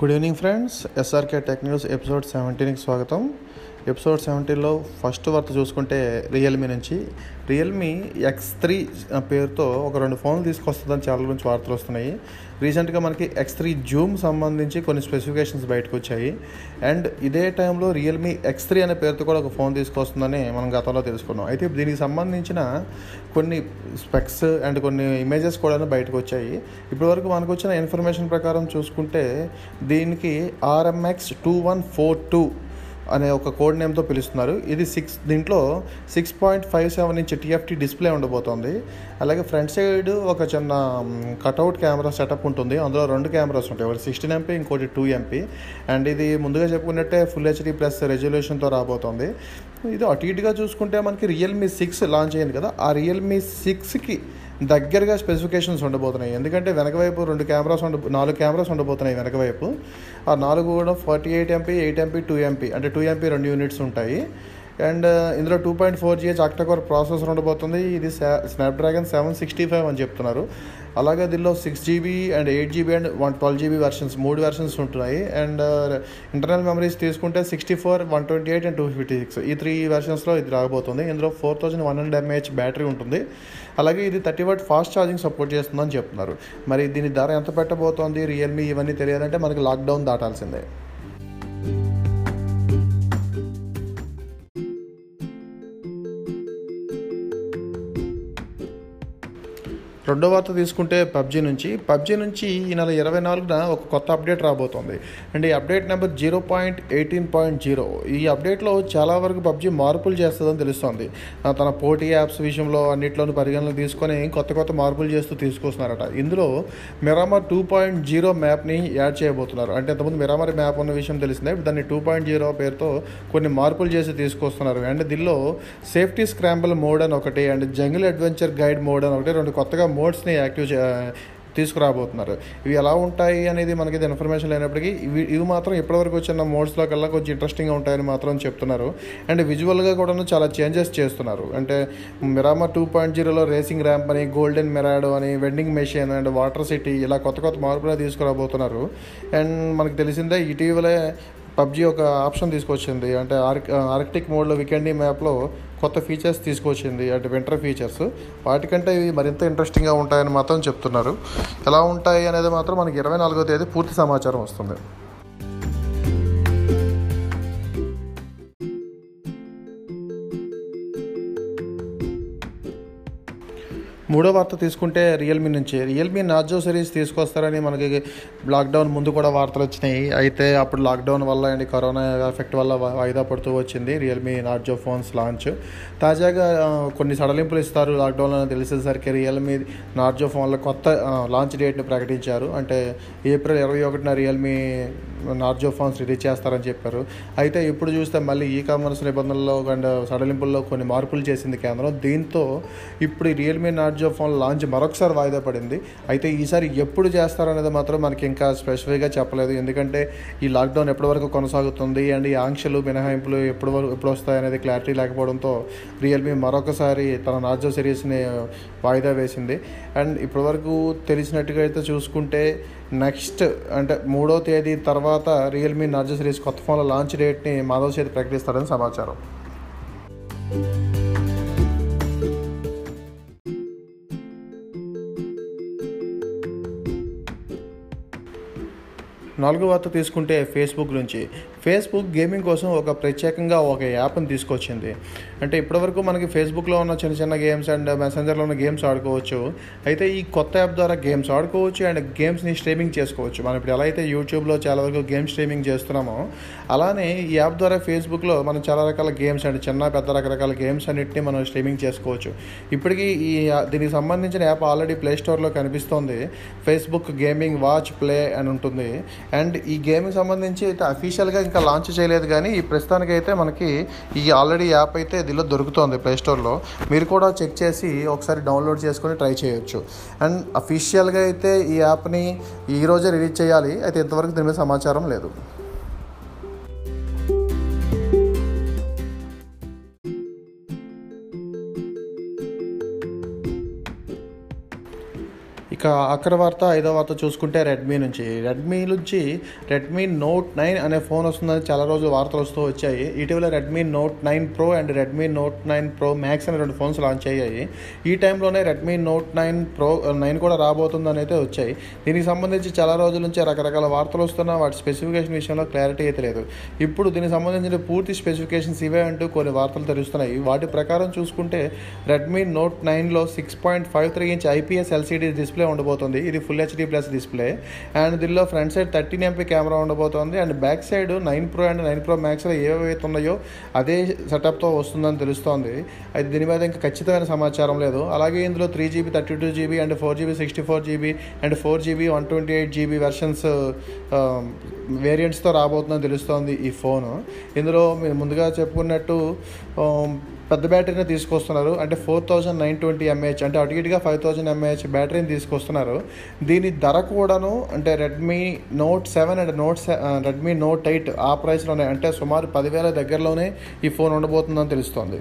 good evening friends SRK tech news episode సెవెంటీన్కి స్వాగతం episode సెవెంటీన్లో first వార్త చూసుకుంటే రియల్మీ నుంచి. రియల్మీ ఎక్స్ త్రీ పేరుతో ఒక రెండు ఫోన్లు తీసుకొస్తుందని చాలా నుంచి వార్తలు వస్తున్నాయి. రీసెంట్గా మనకి ఎక్స్ త్రీ జూమ్ సంబంధించి కొన్ని స్పెసిఫికేషన్స్ బయటకు వచ్చాయి. అండ్ ఇదే టైంలో రియల్మీ ఎక్స్ త్రీ అనే పేరుతో కూడా ఒక ఫోన్ తీసుకొస్తుందని మనం గతంలో తెలుసుకున్నాం. అయితే దీనికి సంబంధించిన కొన్ని స్పెక్స్ అండ్ కొన్ని ఇమేజెస్ కూడా బయటకు వచ్చాయి. ఇప్పటివరకు మనకు వచ్చిన ఇన్ఫర్మేషన్ ప్రకారం చూసుకుంటే దీనికి RMX two one four two అనే ఒక కోడ్ నేమ్తో పిలుస్తున్నారు. ఇది సిక్స్ దీంట్లో six point five seven inch TFT display ఉండబోతోంది. అలాగే ఫ్రంట్ సైడ్ ఒక చిన్న కటౌట్ కెమెరా సెటప్ ఉంటుంది. అందులో రెండు కెమెరాస్ ఉంటాయి. ఒకటి సిక్స్టీన్ ఎంపీ ఇంకోటి టూ ఎంపీ. అండ్ ఇది ముందుగా చెప్పుకున్నట్టే ఫుల్ హెచ్డీ ప్లస్ రెజల్యూషన్తో రాబోతోంది. ఇది అటు ఇటుగా చూసుకుంటే మనకి రియల్మీ సిక్స్ లాంచ్ అయింది కదా. ఆ రియల్మీ సిక్స్కి దగ్గరగా స్పెసిఫికేషన్స్ ఉండబోతున్నాయి. ఎందుకంటే వెనక వైపు రెండు కెమెరాస్ ఉండ నాలుగు కెమెరాస్ ఉండబోతున్నాయి వెనక వైపు. ఆ నాలుగు కూడా forty eight MP eight MP two MP అంటే టూ ఎంపీ రెండు యూనిట్స్ ఉంటాయి. అండ్ ఇందులో two point four GH octacore processor ఉండబోతుంది. ఇది స్నాప్డ్రాగన్ సెవెన్ సిక్స్టీ ఫైవ్ అని చెప్తున్నారు. అలాగే దీనిలో six GB and eight GB and one twelve GB versions మూడు వెర్షన్స్ ఉంటున్నాయి అండ్ ఇంటర్నల్ మెమరీస్ తీసుకుంటే sixty four one twenty eight and two fifty six ఈ త్రీ వెర్షన్స్లో ఇది రాబోతుంది. ఇందులో four thousand one hundred mAh battery ఉంటుంది. అలాగే ఇది thirty watt fast charging support చేస్తుందని చెప్తున్నారు. మరి దీని ధర ఎంత పెట్టబోతోంది? రియల్మీ ఇవన్నీ తెలియాలంటే మనకి లాక్డౌన్ దాటాల్సిందే. రెండో వార్త తీసుకుంటే పబ్జీ నుంచి. పబ్జీ నుంచి ఈ నెల ఇరవై నాలుగున ఒక కొత్త అప్డేట్ రాబోతోంది. అండ్ ఈ update number zero point eighteen point zero. ఈ అప్డేట్లో చాలా వరకు పబ్జీ మార్పులు చేస్తుందని తెలుస్తోంది. తన పోటీ యాప్స్ విషయంలో అన్నింటిలోనూ పరిగణనలు తీసుకొని కొత్త కొత్త మార్పులు చేస్తూ తీసుకొస్తున్నారట. ఇందులో మిరామర్ టూ పాయింట్ జీరో మ్యాప్ని యాడ్ చేయబోతున్నారు. అంటే ఇంతకుముందు మిరామర్ మ్యాప్ ఉన్న విషయం తెలిసిందే. దాన్ని టూ పాయింట్ జీరో పేరుతో కొన్ని మార్పులు చేసి తీసుకొస్తున్నారు. అండ్ దీనిలో సేఫ్టీ స్క్రాంబుల్ మోడ్ అని ఒకటి and jungle adventure guide mode అని ఒకటి రెండు కొత్తగా మోడ్స్ని యాక్టివ్ తీసుకురాబోతున్నారు. ఇవి ఎలా ఉంటాయి అనేది మనకి ఇన్ఫర్మేషన్ లేనప్పటికీ ఇవి ఇవి మాత్రం ఇప్పటివరకు వచ్చిన మోడ్స్లో కల్లా కొంచెం ఇంట్రెస్టింగ్గా ఉంటాయని మాత్రం చెప్తున్నారు. అండ్ విజువల్గా కూడా చాలా చేంజెస్ చేస్తున్నారు. అంటే మిరామా టూ పాయింట్ జీరోలో రేసింగ్ ర్యాంప్ అని గోల్డెన్ మెరాడో అని vending machine and water city ఇలా కొత్త కొత్త మార్పులు తీసుకురాబోతున్నారు. అండ్ మనకు తెలిసిందే ఇటీవలే పబ్జీ ఒక ఆప్షన్ తీసుకొచ్చింది. అంటే ఆర్క్ ఆర్కిటిక్ మోడ్లో వికెండీ మ్యాప్లో కొత్త ఫీచర్స్ తీసుకొచ్చింది అంటే వింటర్ ఫీచర్స్ వాటికంటే ఇవి మరింత ఇంట్రెస్టింగ్గా ఉంటాయని మాత్రం చెప్తున్నారు. ఎలా ఉంటాయి అనేది మాత్రం మనకి ఇరవై నాలుగో తేదీ పూర్తి సమాచారం వస్తుంది. మూడో వార్త తీసుకుంటే రియల్మీ నుంచి. రియల్మీ నాజో సిరీస్ తీసుకొస్తారని మనకి లాక్డౌన్ ముందు కూడా వార్తలు వచ్చినాయి. అయితే అప్పుడు లాక్డౌన్ వల్ల అండ్ కరోనా ఎఫెక్ట్ వల్ల వాయిదా పడుతూ వచ్చింది రియల్మీ నార్జో ఫోన్స్ లాంచ్ తాజాగా కొన్ని సడలింపులు ఇస్తారు లాక్డౌన్ అని తెలిసేసరికి రియల్మీ నార్జో ఫోన్ల కొత్త లాంచ్ డేట్ని ప్రకటించారు. అంటే ఏప్రిల్ ఇరవై ఒకటిన రియల్మీ నార్జో ఫోన్స్ రిలీజ్ చేస్తారని చెప్పారు. అయితే ఇప్పుడు చూస్తే మళ్ళీ ఈ కామర్స్ నిబంధనల్లో అండ్ సడలింపుల్లో కొన్ని మార్పులు చేసింది కేంద్రం. దీంతో ఇప్పుడు రియల్మీ నార్జో ఫోన్ లాంచ్ మరొకసారి వాయిదా పడింది. అయితే ఈసారి ఎప్పుడు చేస్తారనేది మాత్రం మనకి ఇంకా స్పెసిఫిక్గా చెప్పలేదు. ఎందుకంటే ఈ లాక్డౌన్ ఎప్పటి వరకు కొనసాగుతుంది అండ్ ఈ ఆంక్షలు మినహాయింపులు ఎప్పుడు వరకు ఎప్పుడు వస్తాయనేది క్లారిటీ లేకపోవడంతో రియల్మీ మరొకసారి తన నార్జో సిరీస్ని వాయిదా వేసింది. అండ్ ఇప్పటివరకు తెలిసినట్టుగా అయితే చూసుకుంటే నెక్స్ట్ అంటే మూడో తేదీ తర్వాత రియల్మీ నార్జో సిరీస్ కొత్త ఫోన్ల లాంచ్ డేట్ని మాధవ్ చేతి ప్రకటిస్తారని సమాచారం. నాలుగో వార్త తీసుకుంటే ఫేస్బుక్ నుంచి. ఫేస్బుక్ గేమింగ్ కోసం ఒక ప్రత్యేకంగా ఒక యాప్ని తీసుకొచ్చింది. అంటే ఇప్పటివరకు మనకి ఫేస్బుక్లో ఉన్న చిన్న చిన్న గేమ్స్ అండ్ మెసెంజర్లో ఉన్న గేమ్స్ ఆడుకోవచ్చు. అయితే ఈ కొత్త యాప్ ద్వారా గేమ్స్ ఆడుకోవచ్చు అండ్ గేమ్స్ని స్ట్రీమింగ్ చేసుకోవచ్చు. మనం ఇప్పుడు ఎలా అయితే యూట్యూబ్లో చాలా వరకు గేమ్ స్ట్రీమింగ్ చేస్తున్నామో అలానే ఈ యాప్ ద్వారా ఫేస్బుక్లో మనం చాలా రకాల గేమ్స్ అండ్ చిన్న పెద్ద రకరకాల గేమ్స్ అన్నింటినీ మనం స్ట్రీమింగ్ చేసుకోవచ్చు. ఇప్పటికీ ఈ దీనికి సంబంధించిన యాప్ ఆల్రెడీ ప్లే స్టోర్లో కనిపిస్తోంది. ఫేస్బుక్ గేమింగ్ వాచ్ ప్లే అని ఉంటుంది. అండ్ ఈ గేమ్కి సంబంధించి అయితే అఫీషియల్గా ఇంకా లాంచ్ చేయలేదు కానీ ఈ ప్రస్తుతానికి అయితే మనకి ఈ ఆల్రెడీ యాప్ అయితే దీనిలో దొరుకుతుంది ప్లేస్టోర్లో మీరు కూడా చెక్ చేసి ఒకసారి డౌన్లోడ్ చేసుకొని ట్రై చేయొచ్చు. అండ్ అఫీషియల్గా అయితే ఈ యాప్ని ఈరోజే రిలీజ్ చేయాలి. అయితే ఇంతవరకు దీని మీద సమాచారం లేదు. ఇక అక్కడ వార్త ఐదో వార్త చూసుకుంటే రెడ్మీ నుంచి. రెడ్మీ నుంచి రెడ్మీ నోట్ నైన్ అనే ఫోన్ వస్తుందని చాలా రోజులు వార్తలు వస్తూ వచ్చాయి. ఇటీవల Redmi note nine pro and Redmi note nine pro max అనే రెండు ఫోన్స్ లాంచ్ అయ్యాయి. ఈ టైంలోనే Redmi note nine pro nine కూడా రాబోతుందని అయితే వచ్చాయి. దీనికి సంబంధించి చాలా రోజుల నుంచి రకరకాల వార్తలు వస్తున్నా వాటి స్పెసిఫికేషన్ విషయంలో క్లారిటీ అయితే లేదు. ఇప్పుడు దీనికి సంబంధించిన పూర్తి స్పెసిఫికేషన్స్ ఇవే అంటూ కొన్ని వార్తలు తెలుస్తున్నాయి. వాటి ప్రకారం చూసుకుంటే రెడ్మీ నోట్ నైన్లో six point five three inch IPS LCD display ఉండబోతుంది. ఇది full HD plus display and దీనిలో front side thirteen MP camera ఉండబోతోంది. And back side nine pro and nine pro మ్యాక్స్లో ఏవైతే ఉన్నాయో అదే సెటప్తో వస్తుందని తెలుస్తోంది. అయితే దీని మీద ఇంకా ఖచ్చితమైన సమాచారం లేదు. అలాగే ఇందులో three GB thirty two GB and four GB sixty four GB and four GB one twenty eight GB versions వేరియంట్స్తో రాబోతుందని తెలుస్తోంది ఈ ఫోను ఇందులో మీరు ముందుగా చెప్పుకున్నట్టు um, పెద్ద బ్యాటరీని తీసుకొస్తున్నారు. అంటే four thousand nine twenty mAh అంటే అటు ఇటుగా ఫైవ్ థౌజండ్ ఎంఏహెచ్ బ్యాటరీని తీసుకొస్తున్నారు. దీని ధర కూడాను అంటే Redmi note seven and note Redmi note eight ఆ ప్రైస్లోనే అంటే సుమారు పదివేల దగ్గరలోనే ఈ ఫోన్ ఉండబోతుందని తెలుస్తోంది.